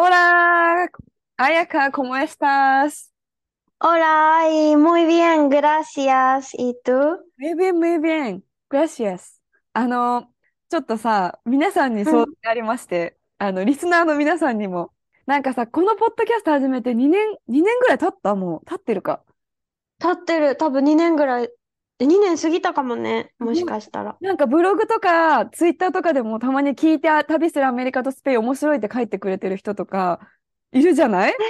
Hola, Ayaka, ¿cómo estás? Hola, y muy bien, gracias. ¿Y tú? Muy bien, muy bien. Gracias. あの、ちょっとさ、皆さんに相談がありまして、あの、リスナーの皆さんにも、なんかさ、このポッドキャスト始めて2年、2年ぐらい経ったもう、経ってるか。経ってる、多分2年ぐらい。2年過ぎたかもね、もしかしたら。なんかブログとか、ツイッターとかでもたまに聞いて、あ旅するアメリカとスペイン面白いって書いてくれてる人とか、いるじゃない？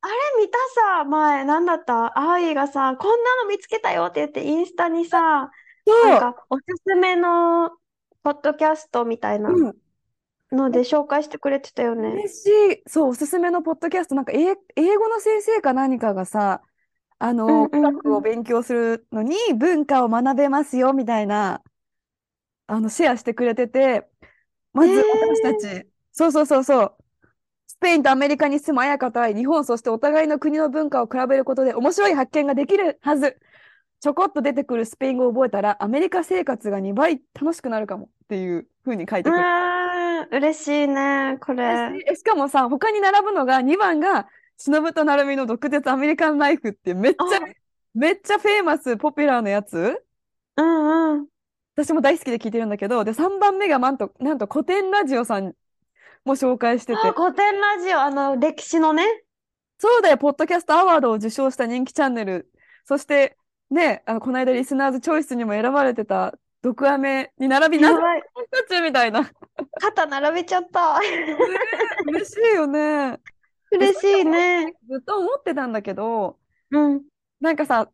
あれ見たさ、前、なんだった？あーいがさ、こんなの見つけたよって言って、インスタにさ、なん。か、おすすめのポッドキャストみたいなうん。ので紹介してくれてたよね。嬉しい。そう、おすすめのポッドキャスト、なんか英、英語の先生か何かがさ、あうんの、うん科学をうん。勉強するのに文化を学べますよ、みたいな、あの、シェアしてくれてて、まずえ私たー、ち、そうそうそうそう、スペインとアメリカに住む彩香と愛、日本、そしてお互いの国の文化を比べることで面白い発見ができるはず。ちょこっと出てくるスペイン語を覚えたら、アメリカ生活が2倍楽しくなるかもっていう風に書いてうくれて。ーん、嬉しいね、これ。えしかもさ、他に並ぶのが2番が、忍と成海の毒舌アメリカンライフってめっちゃ、あ、めっちゃ famous、popular なやつ？うんうん。私も大好きで聞いてるんだけど、で、3番目がなんと、なんとコテンラジオさんも紹介してあ、て、コテンラジオ、あの、歴史のね。そうだよ、ポッドキャストアワードを受賞した人気チャンネル。そして、ね、あの、この間リスナーズチョイスにも選ばれてた、毒アメに並び、なみたいな。ね肩並べちゃった。え 嬉しいよね。で、嬉しいね。ずっと思ってたんだけど、うん。なんかさ、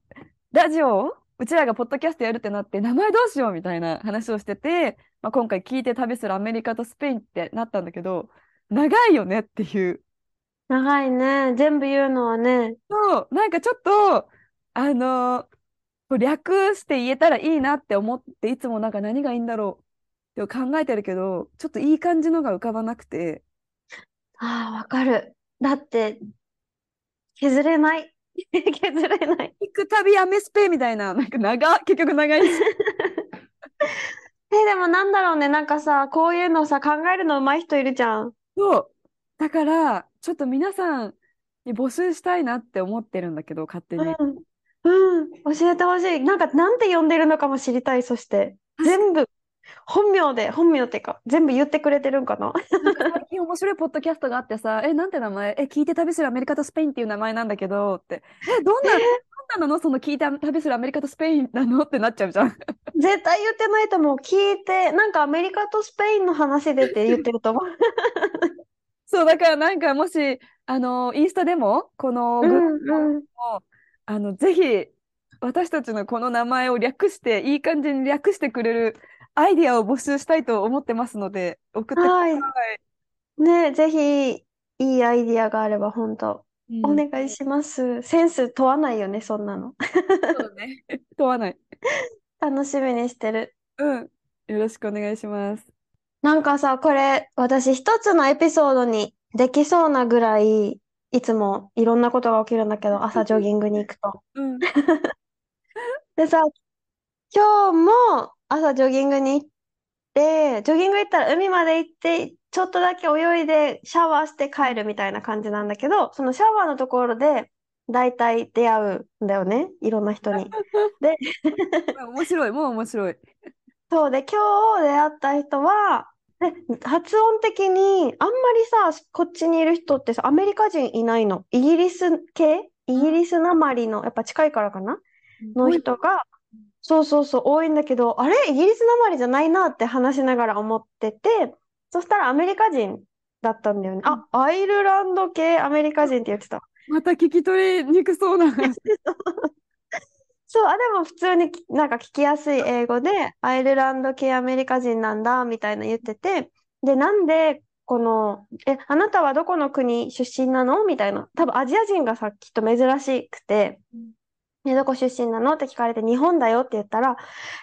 ラジオうちらがポッドキャストやるってなって、名前どうしようみたいな話をしてて、まあ、今回聞いて旅するアメリカとスペインってなったんだけど、長いよねっていう。長いね。全部言うのはね。そう、なんかちょっと、あのこう略して言えたらいいなって思って、いつもなんか何がいいんだろうって考えてるけど、ちょっといい感じのが浮かばなくて、ああ、わかる。だって、削れない。削れない。行く旅アメスペみたいな、なんか長、結局長いし。え、でもなんだろうね。なんかさ、こういうのさ、考えるの上手い人いるじゃん。そう。だから、ちょっと皆さんに募集したいなって思ってるんだけど、勝手に。うん。うん。教えてほしい。なんか、なんて呼んでるのかも知りたい。そして、全部、本名で、本名っていうか、全部言ってくれてるんかな？なんか最近面白いポッドキャストがあってさ、え、なんて名前？え、聞いて旅するアメリカとスペインっていう名前なんだけど、って。え、どんな、どんなの？その聞いて旅するアメリカとスペインなのってなっちゃうじゃん。絶対言ってないと思う。聞いて、なんかアメリカとスペインの話でって言ってると思う。そう、だからなんかもし、あの、インスタでも、このうグループんうん。も、あの、ぜひ、私たちのこの名前を略して、いい感じに略してくれるアイディアを募集したいと思ってますので、送ってくだはい。さい。ね、ぜひ、いいアイディアがあれば、本当おうん、願いします。センス問わないよね、そんなの。そうだね。問わない。楽しみにしてる。うん。よろしくお願いします。なんかさ、これ、私一つのエピソードにできそうなぐらい、いつもいろんなことが起きるんだけど、朝ジョギングに行くと。うん。でさ、今日も朝ジョギングに行って、ジョギング行ったら海まで行って、ちょっとだけ泳いでシャワーして帰るみたいな感じなんだけど、そのシャワーのところで、だいたい出会うんだよね、いろんな人に。で、面白い。もう面白い。そうで、今日出会った人は、で、発音的に、あんまりさ、こっちにいる人ってさ、アメリカ人いないの。イギリス系？イギリスなまりの、やっぱ近いからかな？の人が、そうそうそう、多いんだけど、あれイギリスなまりじゃないなって話しながら思ってて、そしたらアメリカ人だったんだよね。あ、アイルランド系アメリカ人って言ってた。また聞き取りにくそうな話。そう、あ、でも普通にきなんか聞きやすい英語で、アイルランド系アメリカ人なんだ、みたいな言ってて、で、なんで、この、え、あなたはどこの国出身なの？みたいな。多分アジア人がさ、きっと珍しくて、うんね、どこ出身なの？って聞かれて、日本だよって言ったら、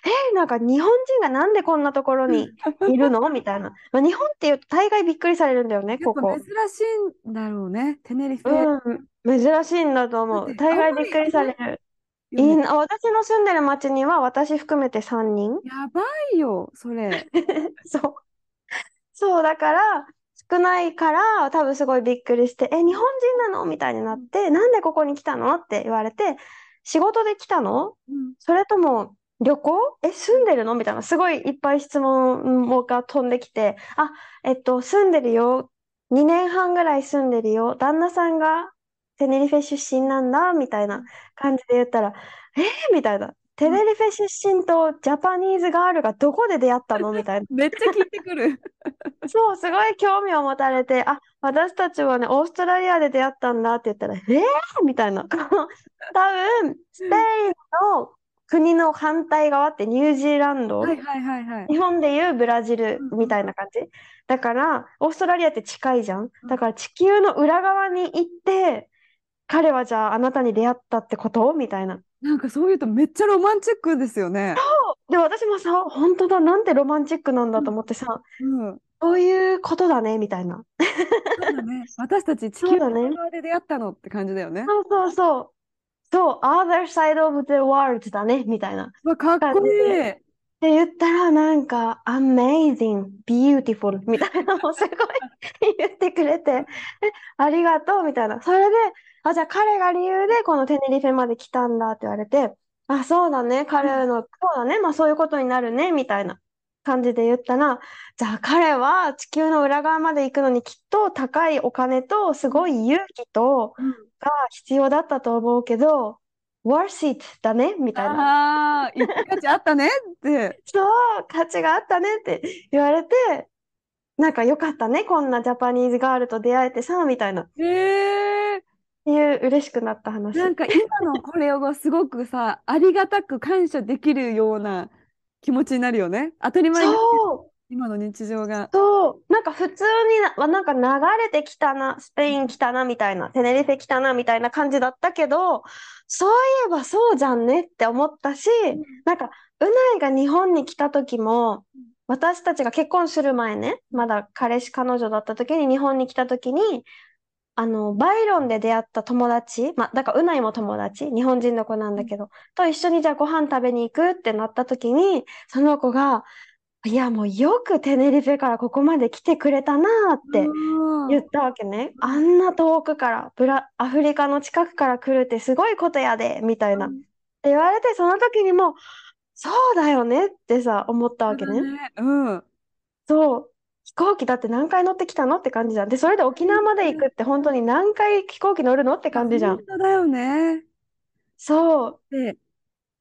えーなんか日本人がなんでこんなところにいるの？みたいな。まあ、日本って言うと大概びっくりされるんだよね、ここ。珍しいんだろうね、テネリフェ。うん、珍しいんだと思う。大概びっくりされる。いいな私の住んでる町には私含めて3人。やばいよ、それ。そう。そう、だから、少ないから、多分すごいびっくりして、え、日本人なの？みたいになって、なんでここに来たの？って言われて、仕事で来たの？うんそれとも旅行？え、住んでるの？みたいな、すごいいっぱい質問が飛んできて、あ、えっと、住んでるよ。2年半ぐらい住んでるよ。旦那さんがテネリフェ出身なんだ、みたいな感じで言ったら、えー？みたいな。テネリフェ出身とジャパニーズガールがどこで出会ったの？みたいな。めっちゃ聞いてくる。そう、すごい興味を持たれて、あ、私たちはね、オーストラリアで出会ったんだって言ったら、えー？みたいな。多分、スペインの国の反対側ってニュージーランド、はいはいはいはい。日本でいうブラジルみたいな感じ？だから、オーストラリアって近いじゃん。だから地球の裏側に行って、彼はじゃああなたに出会ったってこと？みたいな。なんかそういうとめっちゃロマンチックですよね。で、私もさ、本当だ、なんてロマンチックなんだと思ってさ、うん。そういうことだね、みたいな。そうだね。私たち地球の側で出会ったのって感じだよね。そうそうそう。そう、other side of the world だね、みたいな。わ、かっこいい。て言ったら、なんか、amazing, beautiful みたいなのをすごい 言ってくれて、え、ありがとう、みたいな。それで、あ、じゃあ彼が理由でこのテネリフェまで来たんだって言われて、あ、そうだね、彼の、そうだね、まあそういうことになるね、みたいな感じで言ったら、じゃあ彼は地球の裏側まで行くのにきっと高いお金とすごい勇気と、うん。が必要だったと思うけど、worth it だね。みたいな。ああ、価値あったねって。そう、価値があったねって言われて、なんかよかったね、こんなジャパニーズガールと出会えてさ、みたいな、っへえ。ていう嬉しくなった話。なんか今のこれをすごくさ、ありがたく感謝できるような気持ちになるよね。当たり前今の日常が。そう、なんか普通にな、なんか流れてきたな、スペイン来たな、みたいな、テネリフェ来たな、みたいな感じだったけど、そういえばそうじゃんねって思ったし、なんか、うないが日本に来た時も、私たちが結婚する前ね、まだ彼氏、彼女だった時に日本に来た時に、あの、バイロンで出会った友達、まあ、だからうないも友達、日本人の子なんだけど、と一緒にじゃあご飯食べに行くってなった時に、その子が、いや、もうよくテネリフェからここまで来てくれたなーってうん言ったわけね。あんな遠くから、ブラ、アフリカの近くから来るってすごいことやで、みたいな。って言われて、その時にも、そうだよねってさ、思ったわけね。うん。そう。飛行機だって何回乗ってきたのって感じじゃん。で、それで沖縄まで行くって本当に何回飛行機乗るのって感じじゃん本。当だよね。そう。で、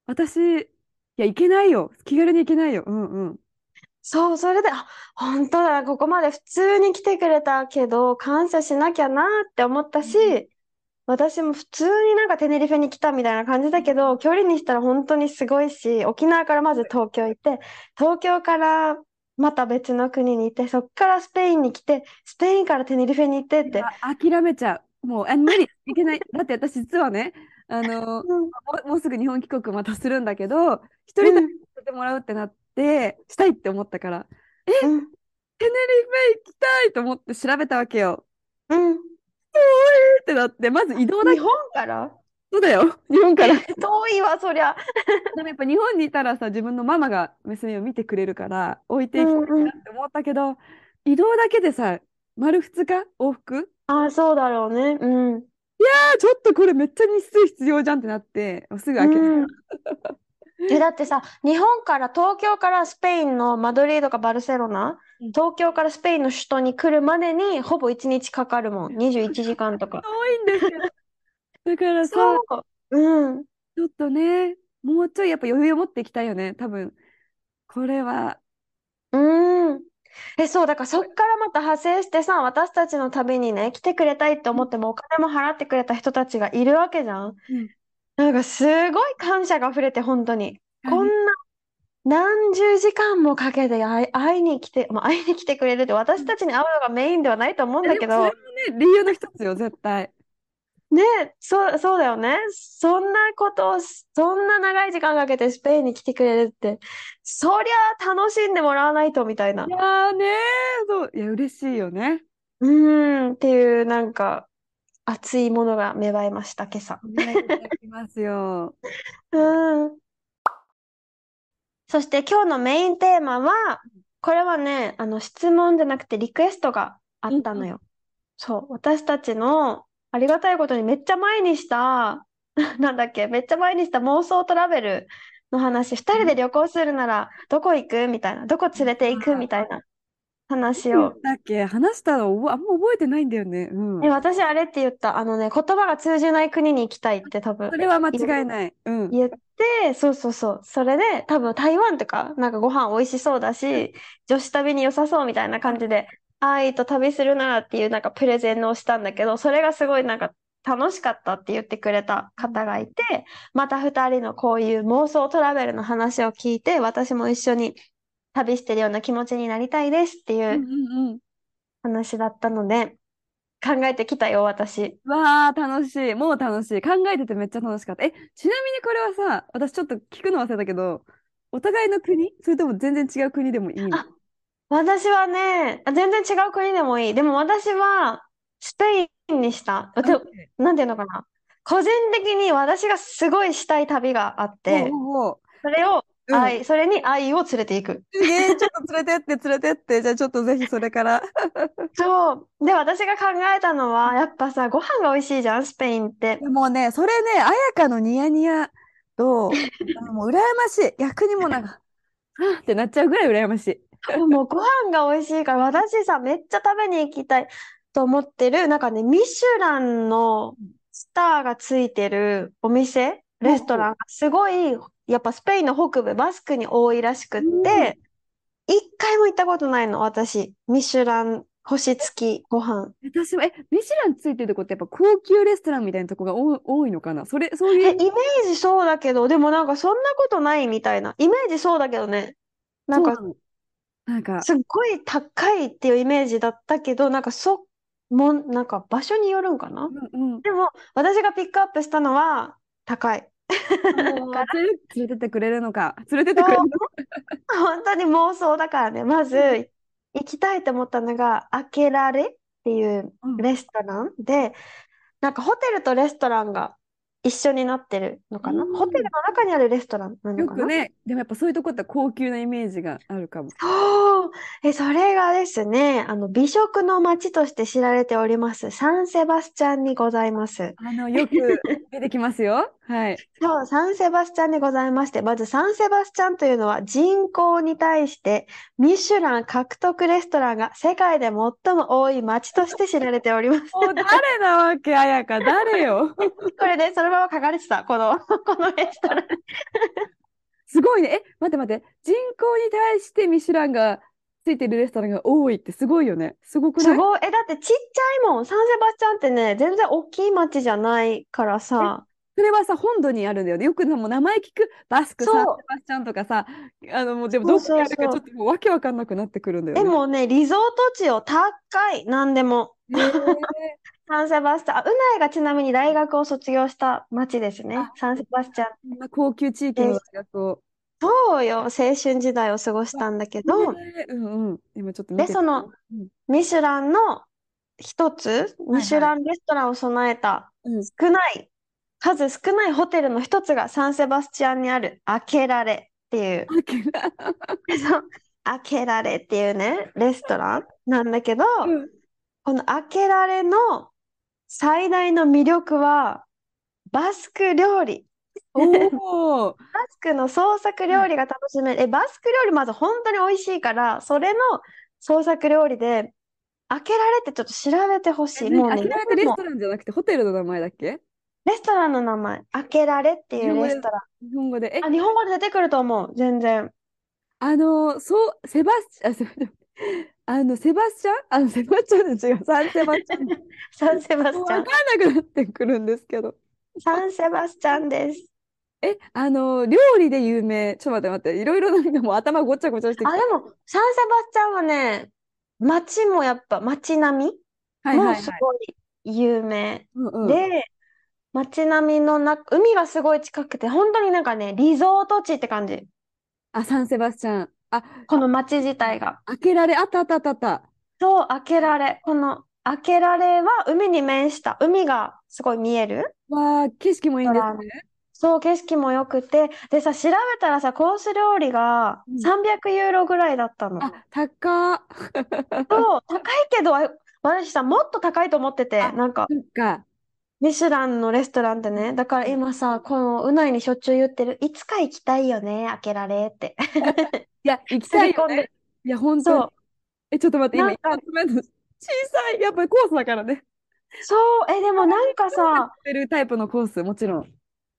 私、いや、行けないよ。気軽に行けないよ。うんうん。そう、それで、あ、本当だ、ここまで普通に来てくれたけど、感謝しなきゃなって思ったし、私も普通になんかテネリフェに来たみたいな感じだけど、距離にしたら本当にすごいし、沖縄からまず東京行って、東京からまた別の国に行って、そっからスペインに来て、スペインからテネリフェに行ってって。あ諦めちゃう。もう、あ、無理。行けない。だって私実はね、あの、うんもう、すぐ日本帰国またするんだけど、一人だけさせてもらうってなって、したいって思ったから、うん、テネリフェ行きたいと思って調べたわけよ。うん。ってなって、まず移動だけ日本から？そうだよ。日本から。遠いわ、そりゃ。でもやっぱ日本にいたらさ、自分のママが娘を見てくれるから、置いていきたいなって思ったけど、移動だけでさ、丸2日？往復？ああ、そうだろうね。うん。あーちょっとこれめっちゃ日数必要じゃんってなって、すぐ開けうん。え、だってさ、日本から、東京からスペインのマドリードかバルセロナ、うん東京からスペインの首都に来るまでにほぼ1日かかるもん。21時間とか。遠いんですよ。だからさ、そう。うん。ちょっとね、もうちょいやっぱ余裕を持っていきたいよね、多分。これは、うん。え、そう、だからそっからまた派生してさ、私たちの旅にね、来てくれたいって思ってもお金も払ってくれた人たちがいるわけじゃん。うんなんかすごい感謝が溢れて、本当に。こんな何十時間もかけて会い会いに来て、まあ、会いに来てくれるって私たちに会うのがメインではないと思うんだけもそれもね、理由の一つよ、絶対。ね、そう、そうだよね。そんなことを、そんな長い時間かけてスペインに来てくれるって、そりゃ楽しんでもらわないとみたいないやーねー、そう、いや、嬉しいよね。うーんっていうなんか熱いものが芽生えました、今朝。お願いいただきますよ。うん。そして今日のメインテーマは、これはね、あの質問じゃなくてリクエストがあったのよ。そう、私たちのありがたいことにめっちゃ前にした、なんだっけ、めっちゃ前にした妄想トラベルの話、二人で旅行するならどこ行くみたいな、どこ連れて行くみたいな話を。だっけ話したのあんま覚えてないんだよね。うんえ、。私あれって言った。あのね、言葉が通じない国に行きたいって多分それは間違いない。うん。言って、そうそうそう。それで多分台湾とか、なんかご飯美味しそうだし、女子旅に良さそうみたいな感じで、愛と旅するならっていうなんかプレゼンをしたんだけど、それがすごいなんか楽しかったって言ってくれた方がいて、また二人のこういう妄想トラベルの話を聞いて、私も一緒に旅してるような気持ちになりたいですっていううんうんうん。話だったので、考えてきたよ、私。わあ、楽しい。もう楽しい。考えててめっちゃ楽しかった。え、ちなみにこれはさ、私ちょっと聞くの忘れたけど、お互いの国？それとも全然違う国でもいい？のあ私はね、あ全然違う国でもいい。でも私はスペインにした。でもなんていうのかな。個人的に私がすごいしたい旅があって、おうおうおうそれをうん愛、それに愛を連れていく。すげえ、ちょっと連れてって、連れてって。じゃあちょっとぜひそれから。そう。で、私が考えたのは、やっぱさ、ご飯が美味しいじゃん、スペインって。でもね、それね、綾香のニヤニヤと、あのもう羨ましい。逆にもうなんか、はぁってなっちゃうぐらい羨ましい。もうご飯が美味しいから、私さ、めっちゃ食べに行きたいと思ってる、なんかね、ミシュランのスターがついてるお店、レストランがすごい、やっぱスペインの北部、バスクに多いらしくって、一回も行ったことないの、私。ミシュラン星付きご飯。私も、え、ミシュランついてるとこってやっぱ高級レストランみたいなとこが多い多いのかな？それ、そうえ、いう。イメージそうだけど、でもなんかそんなことないみたいな。イメージそうだけどね。なんかなんか、すっごい高いっていうイメージだったけど、なんかそ、もん、なんか場所によるんかな？うんうん。でも、私がピックアップしたのは、高い。もう連れてってくれるのか。連れてってくれるの？本当に妄想だからね。まず、行きたいと思ったのが、アケラレっていううんレストランで、なんかホテルとレストランが一緒になってるのかな？うんホテルの中にあるレストランなのかな？よくね、でもやっぱそういうとこって高級なイメージがあるかも。そう。え、それがですね、あの、美食の街として知られております、サンセバスチャンにございます。あの、よく出てきますよ。はい。そう、サンセバスチャンにございまして、まずサンセバスチャンというのは人口に対してミシュラン獲得レストランが世界で最も多い街として知られております。誰なわけ、綾香、誰よ。これでそのまま書かれてた、この、このレストラン。すごいね。え、待って待って。人口に対してミシュランがついてるレストランが多いってすごいよね。すごくない？すごい。え、だってちっちゃいもん。サンセバスチャンってね、全然大きい街じゃないからさ。それはさ、本土にあるんだよね。よくもう名前聞くバスク、そうサンセバスチャンとかさ、あの、もうでもどこにあるかちょっともうわけわかんなくなってくるんだよね。でもね、リゾート地よ、高い。なんでも。サンセバスチャン。あ、うないがちなみに大学を卒業した町ですねあ。サンセバスチャン。そんな高級地域の大学を。そうよ、青春時代を過ごしたんだけど、ねうんうん。今ちょっと見で、てそのうんミシュランの一つ、ミシュランレストランを備えたうん少ない、数少ないホテルの一つがサンセバスチャンにあるアケラレっていう、あけらそう。アケラレっていうね、レストランなんだけど、うん。このアケラレの最大の魅力は、バスク料理。バスクの創作料理が楽しめる。え、バスク料理まず本当に美味しいから、それの創作料理で、開けられてちょっと調べてほしい。もうね、え諦めてレストランじゃなくてホテルの名前だっけ？レストランの名前、開けられっていう日本語でレストラン。日本語で。え、あ、日本語で出てくると思う、全然。あの、そう、セバスチャン、あ、セバあの、セバスチャン？あの、セバスチャンで違う、サンセバスチャン。サンセバスチャン。わかんなくなってくるんですけど。サンセバスチャンです。え、あの、料理で有名。ちょっと待って待って。いろいろなんかもう頭ごちゃごちゃしてきあ、でた。も、サンセバスチャンはね、街もやっぱ、街並みもはいはいはい。すごい有名。うんうん。で、街並みの中、海がすごい近くて、本当になんかね、リゾート地って感じ。あ、サンセバスチャン。あ、この街自体が。開けられ、あったあったあったあった。そう、開けられ。この開けられは海に面した。海がすごい見える。わあ、景色もいいんですね。そう、景色も良くて。でさ、調べたらさ、コース料理がうん300ユーロぐらいだったの。あ、高っ。そう、高いけど、あ私さ、もっと高いと思ってて、あなんか、そっか。ミシュランのレストランってね。だから今さ、このうないにしょっちゅう言ってる、いつか行きたいよね、開けられって。いや、行きたいよね。いや、本当に。そう、え、ちょっと待って、今、なんか小さい、やっぱりコースだからね。そう、え、でもなんかさ、乗ってるタイプのコース、もちろん。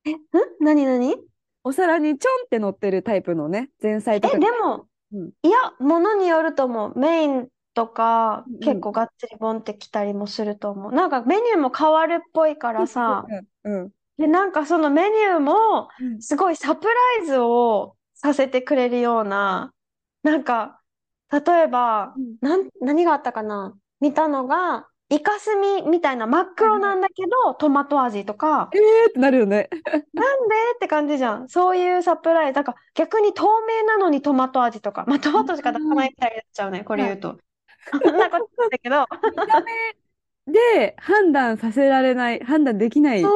え、ん？何何？お皿にちょんって乗ってるタイプのね、前菜とえ、か。でも、うんいや、ものによると思う。メインとか結構がっつりボンってきたりもすると思う。なんかメニューも変わるっぽいからさ、うん。うん。で、なんかそのメニューもうんすごいサプライズをさせてくれるような、なんか、例えばうん、なん、何があったかな？見たのが、イカスミみたいな真っ黒なんだけど、トマト味とか、えーってなるよね。なんで？って感じじゃん。そういうサプライズ。だから逆に透明なのにトマト味とか。まあトマトしか出さないみたいになっちゃうね、これ言うと。そんなことないんだけど。見た目で判断させられない、判断できない。そ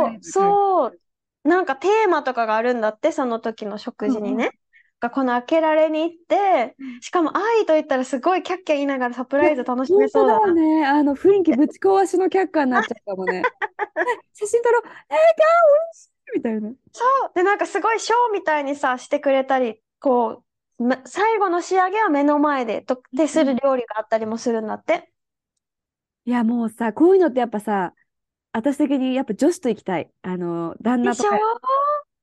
う、はいそう。なんかテーマとかがあるんだって、その時の食事にうんね。がこの開けられに行ってうん、しかも愛と言ったらすごいキャッキャ言いながらサプライズ楽しめそうだな。よね。あの雰囲気ぶち壊しの却下になっちゃうかもね。え 写真撮ろう。えー、キャー、美味しいみたいな。そう。で、なんかすごいショーみたいにさ、してくれたり、こう、ま最後の仕上げは目の前で、と、でする料理があったりもするんだって。いや、もうさ、こういうのってやっぱさ、私的にやっぱ女子と行きたい。あの、旦でしょ？那とか、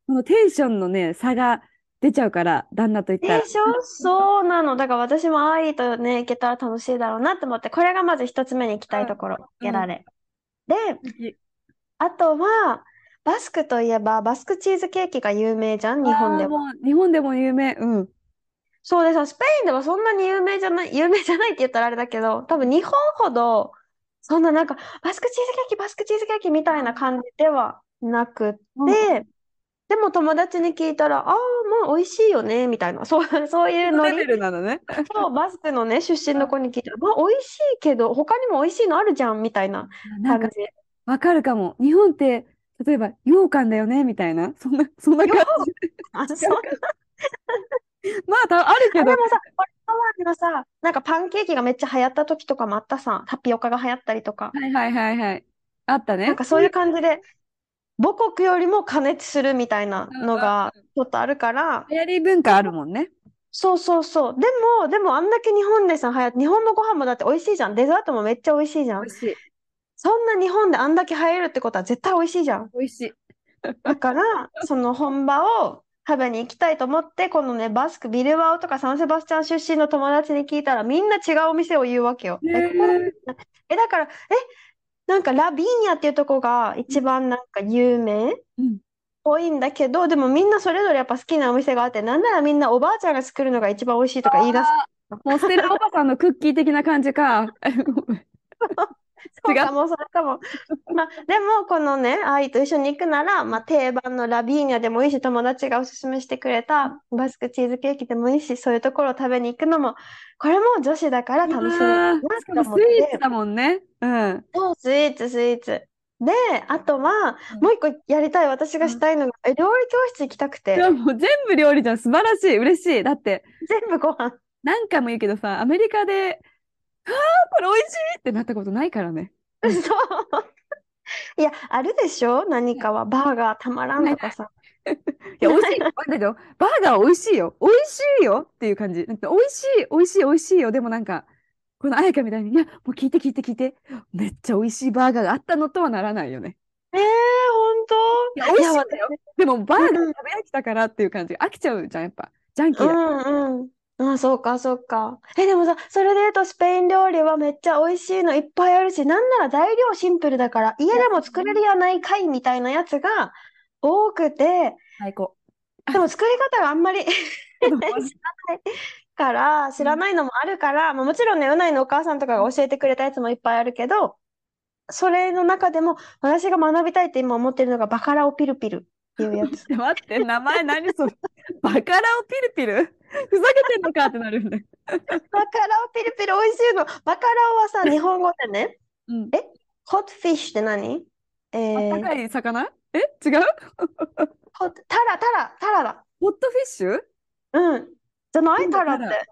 このテンションのね、差が出ちゃうから、旦那と行ったら。でしょ？そうなの。だから私も愛とね、行けたら楽しいだろうなって思って、これがまず一つ目に行きたいところ、うんやられ。で、あとは、バスクといえば、バスクチーズケーキが有名じゃん、日本でも。日本でも有名。うん。そうでさ、スペインではそんなに有名じゃない、有名じゃないって言ったらあれだけど、多分日本ほど、そんななんか、バスクチーズケーキ、バスクチーズケーキみたいな感じではなくって、うんでも友達に聞いたら、ああ、まあ美味しいよね、みたいな、そう、そういうノリレベルなのね。そう、バスクのね、出身の子に聞いたら、まあ美味しいけど、他にも美味しいのあるじゃん、みたいな感じ。わかるかも。日本って、例えば、羊羹だよねみたいな。そんな、そんな感じ。あ、そう。まあ、たあるけどでもさ、これハワイのさ、なんかパンケーキがめっちゃ流行った時とかもあったさ、タピオカが流行ったりとか、はいはいはいはい。あったね。なんかそういう感じで、母国よりも加熱するみたいなのがちょっとあるから、流行り文化あるもんね。そうそうそう。でも、でもあんだけ日本でさ、流行って、日本のご飯もだって美味しいじゃん。デザートもめっちゃ美味しいじゃん美。味しい。そんな日本であんだけ流行るってことは絶対美味しいじゃん。美味しい。だから、その本場を食べに行きたいと思って、このね、バスク、ビルバオとかサンセバスチャン出身の友達に聞いたら、みんな違うお店を言うわけよ。え、だから、え、なんかラビーニャっていうとこが一番なんか有名うん。多いんだけど、でもみんなそれぞれやっぱ好きなお店があって、なんならみんなおばあちゃんが作るのが一番美味しいとか言い出す。もうステラおばさんのクッキー的な感じか。そうかも、それかも。まあ、でも、このね、愛と一緒に行くなら、まあ、定番のラビーニャでもいいし、友達がおすすめしてくれたバスクチーズケーキでもいいし、そういうところを食べに行くのも、これも女子だから楽しめるなと思ってスイーツ、だもんね。うん。そう、スイーツ、スイーツ。で、あとは、うんもう一個やりたい、私がしたいのが、え料理教室行きたくてもう全部料理じゃん。素晴らしい。嬉しい。だって、全部ご飯。何回も言うけどさ、アメリカで、これ美味しいってなったことないからね。そう。いや、あるでしょ？何かは、バーガーたまらんとかさ。いや、美味しい。だけど、バーガー美味しいよ。美味しいよっていう感じ。だって美味しい、美味しい、美味しいよ。でもなんか、この彩香みたいに、いや、もう聞いて聞いて聞いて。めっちゃ美味しいバーガーがあったのとはならないよね。えー、本いや、美味しいんやだよ。でも、バーガーうん食べ飽きたからっていう感じ。飽きちゃうじゃん、やっぱ。ジャンキ当ーだ。うんうん。あ、そうか、そうか。え、でもさ、それで言うとスペイン料理はめっちゃ美味しいのいっぱいあるし、なんなら材料シンプルだから、家でも作れるやないかいみたいなやつが多くて、最高。でも作り方があんまり 知らないから、知らないのもあるから、まあ、もちろんね、うないのお母さんとかが教えてくれたやつもいっぱいあるけど、それの中でも私が学びたいって今思ってるのがバカラオピルピルっていうやつ。待って、名前何それ？バカラオピルピル？ふざけてんのかってなるんだよ。バカラオピルピル美味しいの。バカラオはさ、日本語でね、うん。ホットフィッシュって何？えー、あったかい魚？え？違う？ホットタラ、タラ、タラだ。ホットフィッシュ？うん。じゃない？タラって。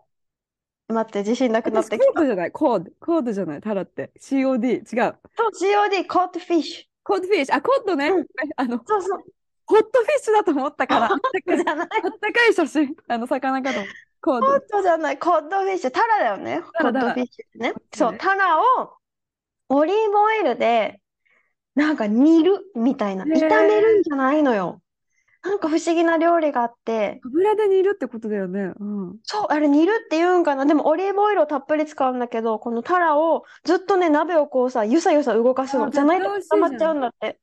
待って、自信なくなっ私、てきた。コードじゃない。コード。コードじゃない。タラって。COD。違う。そう、COD、コットフィッシコードフィッシュ。あ、コードね。うんあの、ュ。そうそう。ホットフィッシュだと思ったから。あったかいじゃない。あったかい写真。あの、魚かと。コードコッ。トじゃない、コットフィッシュ。タラだよね。コットフィッシュね。そう、タラをオリーブオイルで、なんか煮るみたいな。炒めるんじゃないのよ。なんか不思議な料理があって、油で煮るってことだよね。うん。そう、あれ煮るって言うんかな。でもオリーブオイルをたっぷり使うんだけど、このタラをずっとね、鍋をこうさ、ゆさゆさ動かすの。じゃないと固まっちゃうんだって。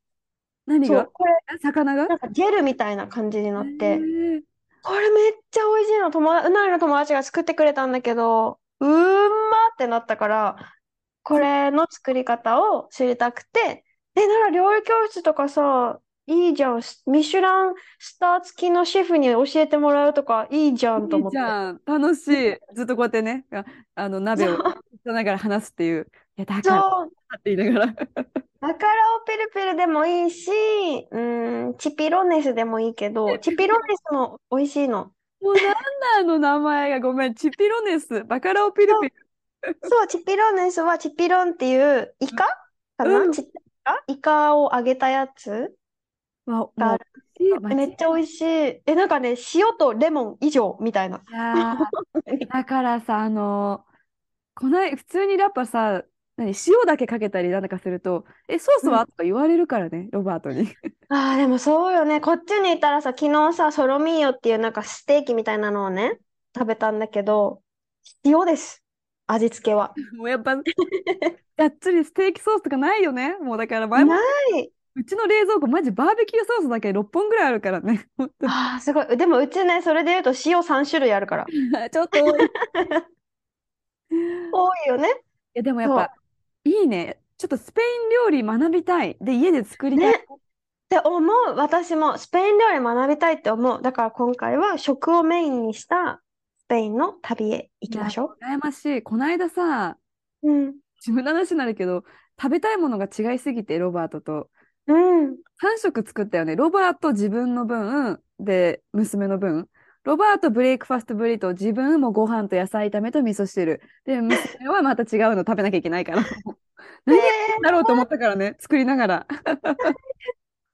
何が？そう、これ、え魚が？なんかジェルみたいな感じになっへて、ーこれめっちゃ美味しいの。友達、うないの友達が作ってくれたんだけど、うーんまってなったから、これの作り方を知りたくて、え、なら料理教室とかさ、いいじゃん。ミシュランスター付きのシェフに教えてもらうとかいいじゃんといい思って。じゃん。楽しい。ずっとこうやってね、ああの、鍋をそうしながら話すっていう。いや、だからそう、って言いながら。バカラオピルピルでもいいし、うーん、チピロネスでもいいけど、チピロネスも美味しいの。もうなんだあの名前がごめん。チピロネス。バカラオピルピル。そう、チピロネスはチピロンっていうイカ？かな、うんちっちゃいイカ？イカを揚げたやつ？わ、もがあるう、めっちゃ美味しい。え、なんかね、塩とレモン以上みたいな。いやーだからさ、あのこない、普通にやっぱさ、何、塩だけかけたりなんだかすると、え、ソースは？とか言われるからね、ロバートに。ああ、でもそうよね。こっちにいたらさ、昨日さ、ソロミーヨっていうなんかステーキみたいなのをね、食べたんだけど、塩です。味付けは。もうやっぱ、がっつりステーキソースとかないよね？もうだから前も、ない。うちの冷蔵庫、マジバーベキューソースだけ6本ぐらいあるからね。ああ、すごい。でもうちね、それで言うと塩3種類あるから。ちょっと多い。い多いよね。や、でもやっぱ、いいね。ちょっとスペイン料理学びたい。で、家で作りたい。ねって思う。私もスペイン料理学びたいって思う。だから今回は食をメインにしたスペインの旅へ行きましょいや羨ましい。この間さ、う。うん。自分の話になるけど、食べたいものが違いすぎて、ロバートと。うん。3食作ったよね。ロバート自分の分、で、娘の分。ロバートブレイクファストブリート、自分もご飯と野菜炒めと味噌汁。で、娘はまた違うの食べなきゃいけないから。何だろうと思ったからね、作りながら。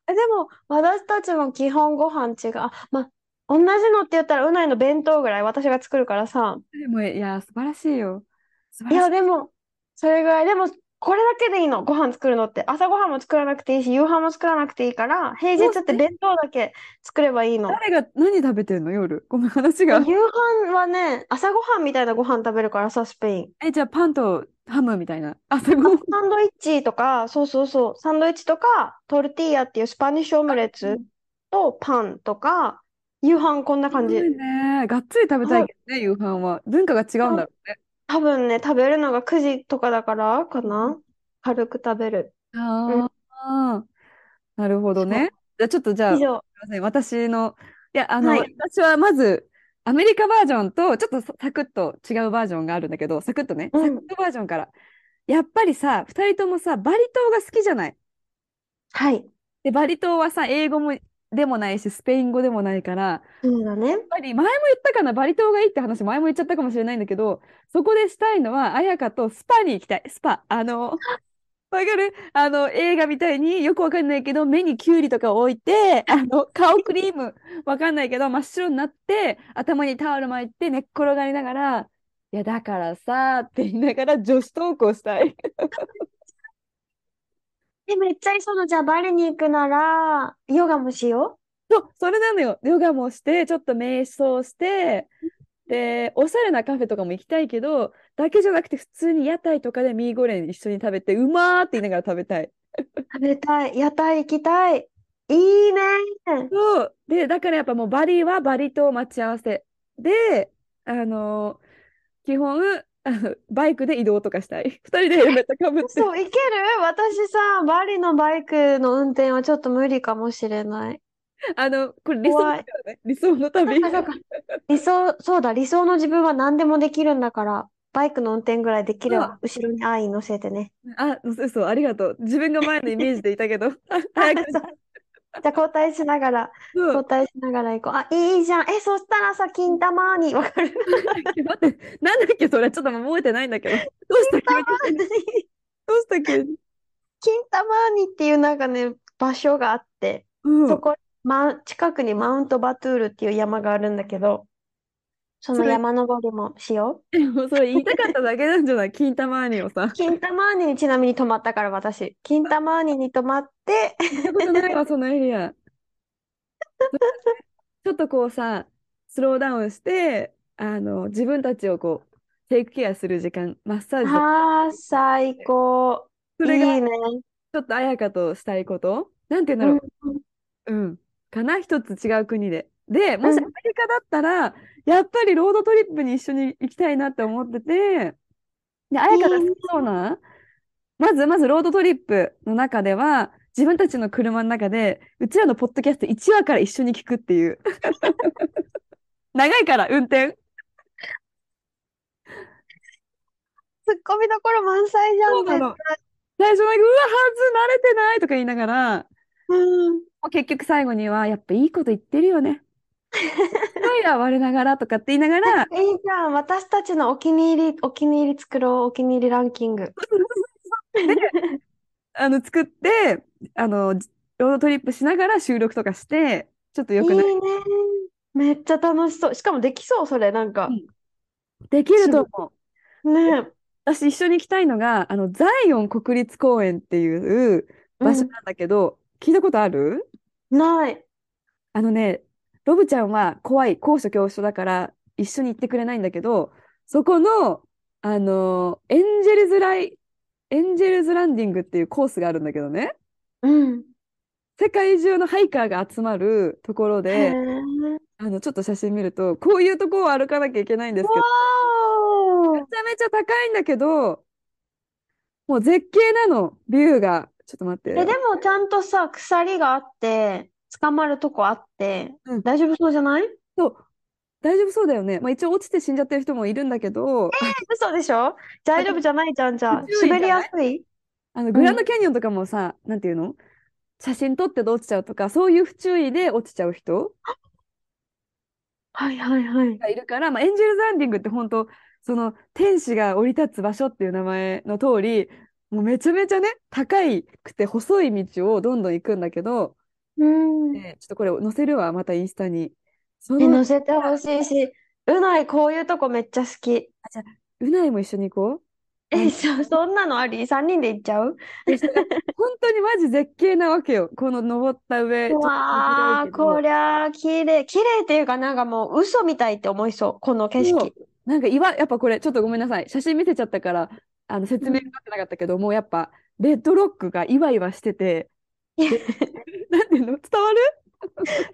えでも、私たちも基本ご飯違う。あ、まあ、同じのって言ったら、うないの弁当ぐらい私が作るからさ。でも、いや、素晴らしいよ。素いや。でも、それぐらい。でも、これだけでいいの？ご飯作るのって。朝ごはんも作らなくていいし、夕飯も作らなくていいから、平日って弁当だけ作ればいいの。誰が何食べてんの？夜。ごめん、話が。夕飯はね、朝ごはんみたいなご飯食べるからさ、スペイン。え、じゃあパンとハムみたいな。朝ごはん。サンドイッチとか、そうそうそう、サンドイッチとか、トルティーヤっていうスパニッシュオムレツとパンとか、夕飯こんな感じ。すごいね。がっつり食べたいけどね、夕飯は。文化が違うんだろうね。多分ね、食べるのが9時とかだからかな？軽く食べる。ああ、なるほどね。じゃあちょっとじゃあ。すいません私の、いや、あの、はい私はまず、アメリカバージョンと、ちょっとササクッと違うバージョンがあるんだけど、サクッとね、うんサクッとバージョンから。やっぱりさ、二人ともさ、バリ島が好きじゃない？はい。で、バリ島はさ、英語もでもないし、スペイン語でもないから、そうだね。やっぱり前も言ったかな、バリ島がいいって話、前も言っちゃったかもしれないんだけど、そこでしたいのは、綾香とスパに行きたい。スパ。あの、わかる？あの、映画みたいによくわかんないけど、目にキュウリとか置いて、あの、顔クリーム、わかんないけど、真っ白になって、頭にタオル巻いて、寝っ転がりながら、いや、だからさ、って言いながら女子トークをしたい。え、めっちゃいい。その、じゃあバリに行くなら、ヨガもしよそう、それなのよ。ヨガもして、ちょっと瞑想して、で、おしゃれなカフェとかも行きたいけど、だけじゃなくて普通に屋台とかでミーゴレン一緒に食べて、うまーって言いながら食べたい。う。食べたい。屋台行きたい。いいね。そう。で、だからやっぱもうバリはバリと待ち合わせ。で、あのー基本、バイクで移動とかしたい。二人でヘルメットかぶって。そう、いける？私さ、バリのバイクの運転はちょっと無理かもしれない。あの、これ理想だよね。理想の旅。あ、そうか。理想、そうだ、理想の自分は何でもできるんだから、バイクの運転ぐらいできれば、後ろに愛乗せてね。あ、そうそう、ありがとう。自分が前のイメージでいたけど。あ早く。じゃあ交代しながら、そう交代しながら行こう。あ、いいじゃん。え、そしたらさ、金玉に、わかる？待って、なんだっけ、それ。ちょっと覚えてないんだけど。どうした急に？どうした急に？金玉にっていうなんかね、場所があって、うん。そこ、ま、近くにマウントバトゥールっていう山があるんだけど、その山登りもしよう。それ言いたかっただけなんじゃない？金玉兄をさ。金玉ーニにちなみに泊まったから私。金玉ーニに泊まって、行ったことないわ、そのエリア。ちょっとこうさ、スローダウンして、あの、自分たちをこう、テイクケアする時間、マッサージとか、ああ、最高。それがいいね。ちょっと彩香としたいことなんて言うんだろう。うん。かな？一つ違う国で。で、もしアメリカだったら、やっぱりロードトリップに一緒に行きたいなって思ってて、で、彩香が好きそうな、まず、まずロードトリップの中では、自分たちの車の中で、うちらのポッドキャスト1話から一緒に聞くっていう。長いから、運転。ツッコミどころ満載じゃん、絶対。最初なんか、うわ、はず慣れてないとか言いながら、うん。もう結局最後には、やっぱいいこと言ってるよね。すごいや、我ながらとかって言いながら、いいじゃん。私たちのお気に入り、お気に入り作ろう。お気に入りランキング。あの、作って、あの、ロードトリップしながら収録とかして、ちょっとよくないいいね。めっちゃ楽しそう。しかもできそう、それ、なんか。できると思う。ね私一緒に行きたいのが、あの、ザイオン国立公園っていう場所なんだけど、聞いたことある？ない。あのね、ロブちゃんは怖い、高所恐怖症だから一緒に行ってくれないんだけど、そこの、あの、エンジェルズライ、エンジェルズランディングっていうコースがあるんだけどね、うん。世界中のハイカーが集まるところへで、え。あの、ちょっと写真見ると、こういうところを歩かなきゃいけないんですけど、めわちゃめちゃ高いんだけど、もう絶景なの、ビューが。ちょっと待って。ーえ、でもちゃんとさ、鎖があって、捕まるとこあって、うん。大丈夫そうじゃない？そう、大丈夫そうだよね。まあ、一応落ちて死んじゃってる人もいるんだけど、嘘でしょ？大丈夫じゃないじゃん、じゃあ。不注意じゃない？滑りやすい？あのグランドキャニオンとかもさ、なんていうの？写真撮ってて落ちちゃうとか、そういう不注意で落ちちゃう人。はいはいはい。がいるから、まあ、エンジェルズランディングって本当、その天使が降り立つ場所っていう名前の通り、もうめちゃめちゃね、高いくて細い道をどんどん行くんだけど、うん。えちょっとこれ載せるわ、またインスタに。そえ、の載せてほしいし、うないこういうとこめっちゃ好き。うないも一緒に行こう。え、そ、そんなのあり ?3 人で行っちゃう？でそれ本当にマジ絶景なわけよ。この登った上、ちょっとわあ、広いけどこりゃ、綺麗。綺麗っていうかなんかもう嘘みたいって思いそう。この景色。なんか岩、やっぱこれ、ちょっとごめんなさい。写真見せちゃったから、あの説明になってなかったけど、もうやっぱ、レッドロックがイワイワしてて、なんていうの？伝わる？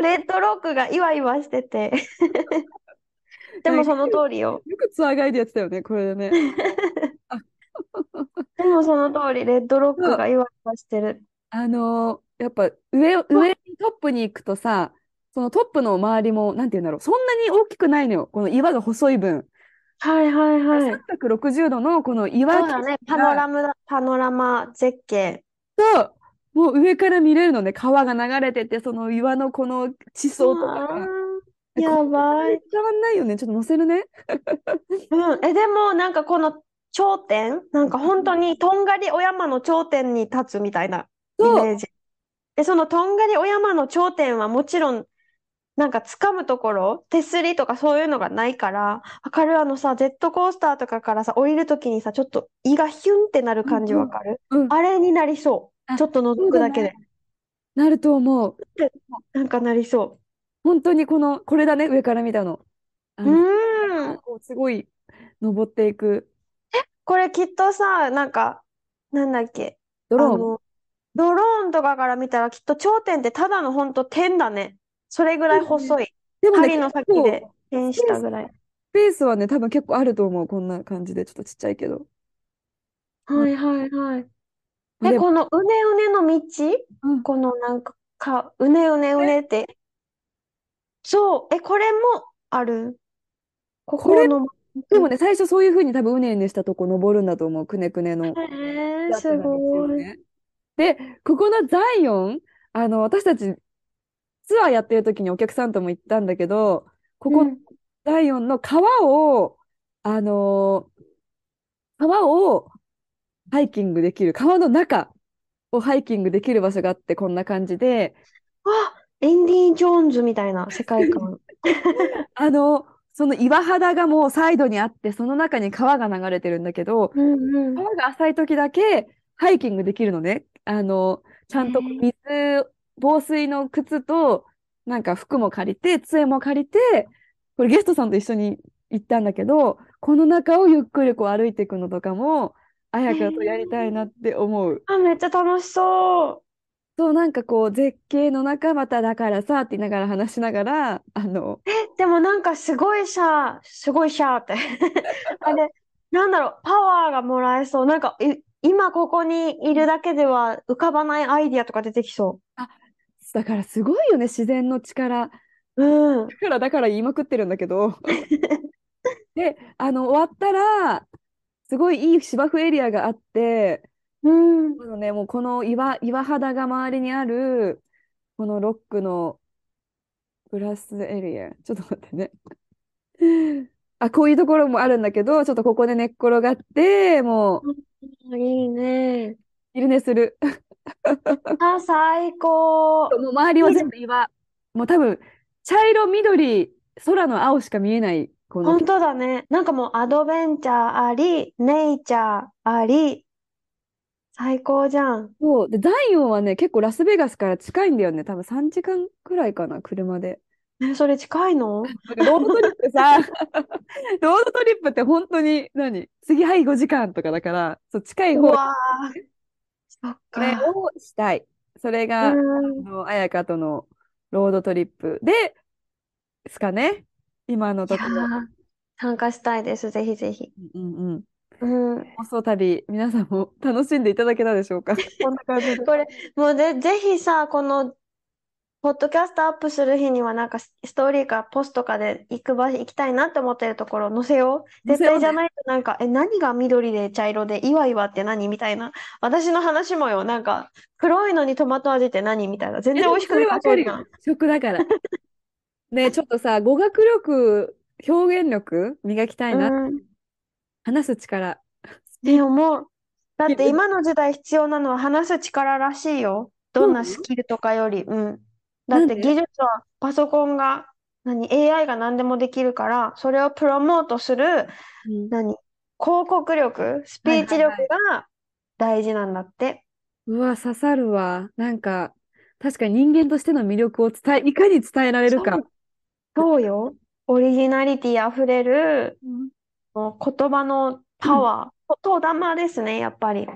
レッドロックがイワイワしてて。でもその通りよ。よくツアーガイドやってたよね、これでね。でもその通り、レッドロックがイワイワしてる。あのーやっぱ上、上にトップに行くとさ、そのトップの周りも、なんていうんだろう、そんなに大きくないのよ。この岩が細い分。はいはいはい。360度のこの岩そうだね。パノラマ、パノラマ絶景。と、もう上から見れるのね、川が流れてて、その岩のこの地層とかあが。ーやばい。伝わんないよね。ちょっと載せるね。うん。え、でもなんかこの頂点、なんか本当にとんがりお山の頂点に立つみたいなイメージ。で、そのとんがりお山の頂点はもちろん、なんか掴むところ、手すりとかそういうのがないから、わかるあのさ、ジェットコースターとかからさ、降りるときにさ、ちょっと胃がヒュンってなる感じうんうんわかるうんあれになりそう。あちょっと覗くだけで。なると思う。なんかなりそ本当にこの、これだね、上から見たの。あう。の、うーん。こうすごい登っていくこれきっとさ、なんか、なんだっけ。ドローン。ドローンとかから見たらきっと頂点ってただの本当点だね。それぐらい細い。でもね、針の先で点したぐらい。スペースはね、多分結構あると思う。こんな感じで、ちょっとちっちゃいけど。はいはいはい。え、でもこのうねうねの道？うんこのなんか、か、うねうねうねって？そう。え、これもある？ここの。でもね、最初そういうふうに多分うねうねしたとこ登るんだと思う。くねくねの。へえ、すよごい。ね。で、ここのザイオン、あの、私たちツアーやってる時にお客さんとも行ったんだけど、ここ、うんザイオンの川を、あのー川をハイキングできる、川の中をハイキングできる場所があって、こんな感じで、あ、エンディ・ジョーンズみたいな世界観。あの、その岩肌がもうサイドにあって、その中に川が流れてるんだけど、うんうん。川が浅い時だけハイキングできるのね。あの、ちゃんとへ水、防水の靴と、なんか服も借りて、杖も借りて、これゲストさんと一緒に行ったんだけど、この中をゆっくりこう歩いていくのとかも、綾香とやりたいなって思う。あ、めっちゃ楽しそそう、なんかこう、絶景の中、まただからさ、って言いながら話しながら、あの、う。え、でもなんかすごいさ、すごいシャーって。あれ、なんだろう、パワーがもらえそう。なんか、い今ここにいるだけでは浮かばないアイディアとか出てきそだからすごいよね、自然の力。う。うん。だから、だから言いまくってるんだけど。で、あの、終わったら、すごいいい芝生エリアがあって、うん。あのね、もうこの岩、岩肌が周りにある、このロックのグラスエリア。ちょっと待ってね。あ、こういうところもあるんだけど、ちょっとここで寝っ転がって、もう、いいね。昼寝する。あ、最高。もう周りは全部岩。もう多分、茶色、緑、空の青しか見えない、この本当だね。なんかもうアドベンチャーあり、ネイチャーあり、最高じゃん。そう。で、ザイオンはね、結構ラスベガスから近いんだよね。多分3時間くらいかな、車で。え、それ近いの？ロードトリップさ、ロードトリップって本当に何、次はい5時間とかだから、そう近いう方わー。そっこれか。をしたい。それが、あうん。の、彩香とのロードトリップで、ですかね。今のところ。ー参加したいです。ぜひぜひ。うんうん。うん。放送旅、皆さんも楽しんでいただけたでしょうか。こんな感じで。これ、もうで、ぜひさ、この、ポッドキャストアップする日には、なんかスストーリーかポストかで行く場所、行きたいなって思ってるところ載せよう。絶対じゃないと、なんか、え、何が緑で茶色で、いわいわって何みたいな。私の話もよ、なんか、黒いのにトマト味って何みたいな。全然美味しくな わかるよさそうじゃん。。食だから。ね、ちょっとさ、語学力、表現力磨きたいな。うん。話す力。ね、思う。だって今の時代必要なのは話す力らしいよ。どんなスキルとかより。うん。だって技術はパソコンが、何、AI が何でもできるから、それをプロモートする、うん何、広告力、スピーチ力が大事なんだって。うわ、刺さるわ。なんか、確かに人間としての魅力を伝え、いかに伝えられるか。そうよ？オリジナリティあふれる、もう言葉のパワー。言霊ですね、やっぱり。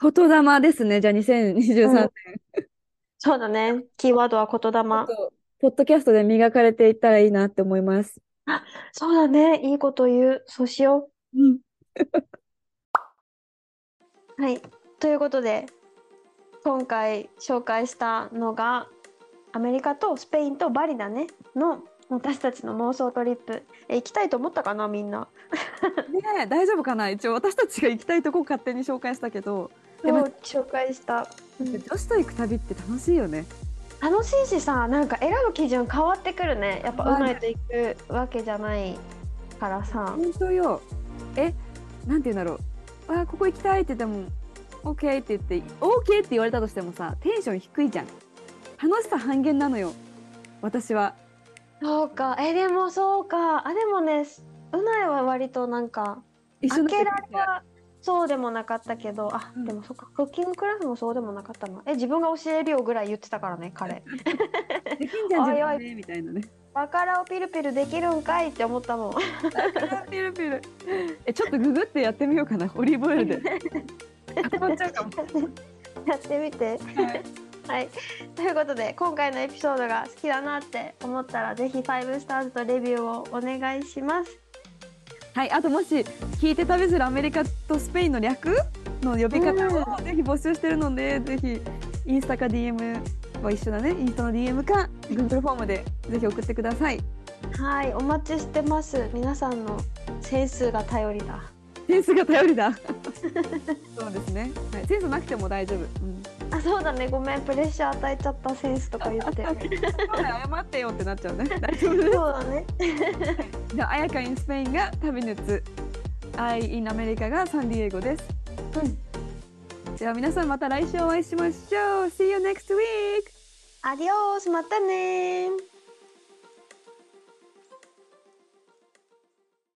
言霊ですね。じゃあ2023年。そうだね。キーワードは言霊。ポッドキャストで磨かれていったらいいなって思います。そうだね。いいこと言う。そうしようん。う。はい。ということで、今回紹介したのが、アメリカとスペインとバリだね。の私たちの妄想トリップ。え、行きたいと思ったかな、みんな？ねえ、大丈夫かな？一応私たちが行きたいとこ勝手に紹介したけど、でも紹介した。うん女子と行く旅って楽しいよね。楽しいしさ、なんか選ぶ基準変わってくるね。やっぱうまいと行くわけじゃないからさ。本当よ。え、なんて言うんだろう。あ、ここ行きたいって言っても、OK って言って、OK って言われたとしてもさ、テンション低いじゃん。楽しさ半減なのよ。私は。そうか。え、でもそうか。あ、でもね、うないは割となんか、開けられはそうでもなかったけど、あ、うんでもそっか、クッキングクラスもそうでもなかったな。え、自分が教えるよぐらい言ってたからね、彼。できんじゃん、自分で、みたいなね。バカラをピルピルできるんかいって思ったもん。ピルピル。え、ちょっとググってやってみようかな。オリーブオイルで。やってみて。はい。はい。ということで、今回のエピソードが好きだなって思ったら、ぜひ5スターズとレビューをお願いします。はい、あともし聞いて旅するアメリカとスペインの略の呼び方をぜひ募集してるので、ぜひインスタか DM は一緒だね。インスタの DM か Google フォームでぜひ送ってください。はい、お待ちしてます。皆さんのセンスが頼りだ。センスが頼りだ。そうですね。はい、センスなくても大丈夫。うん。あ、そうだね。ごめん、プレッシャー与えちゃったセンスとか言って。そうだよ謝ってよってなっちゃうね。大丈夫。そうだね。じゃあ、あやか in スペインが旅熱、I in アメリカがサンディエゴです。うん。では皆さんまた来週お会いしましょう。See you next week! アディオース、またねー。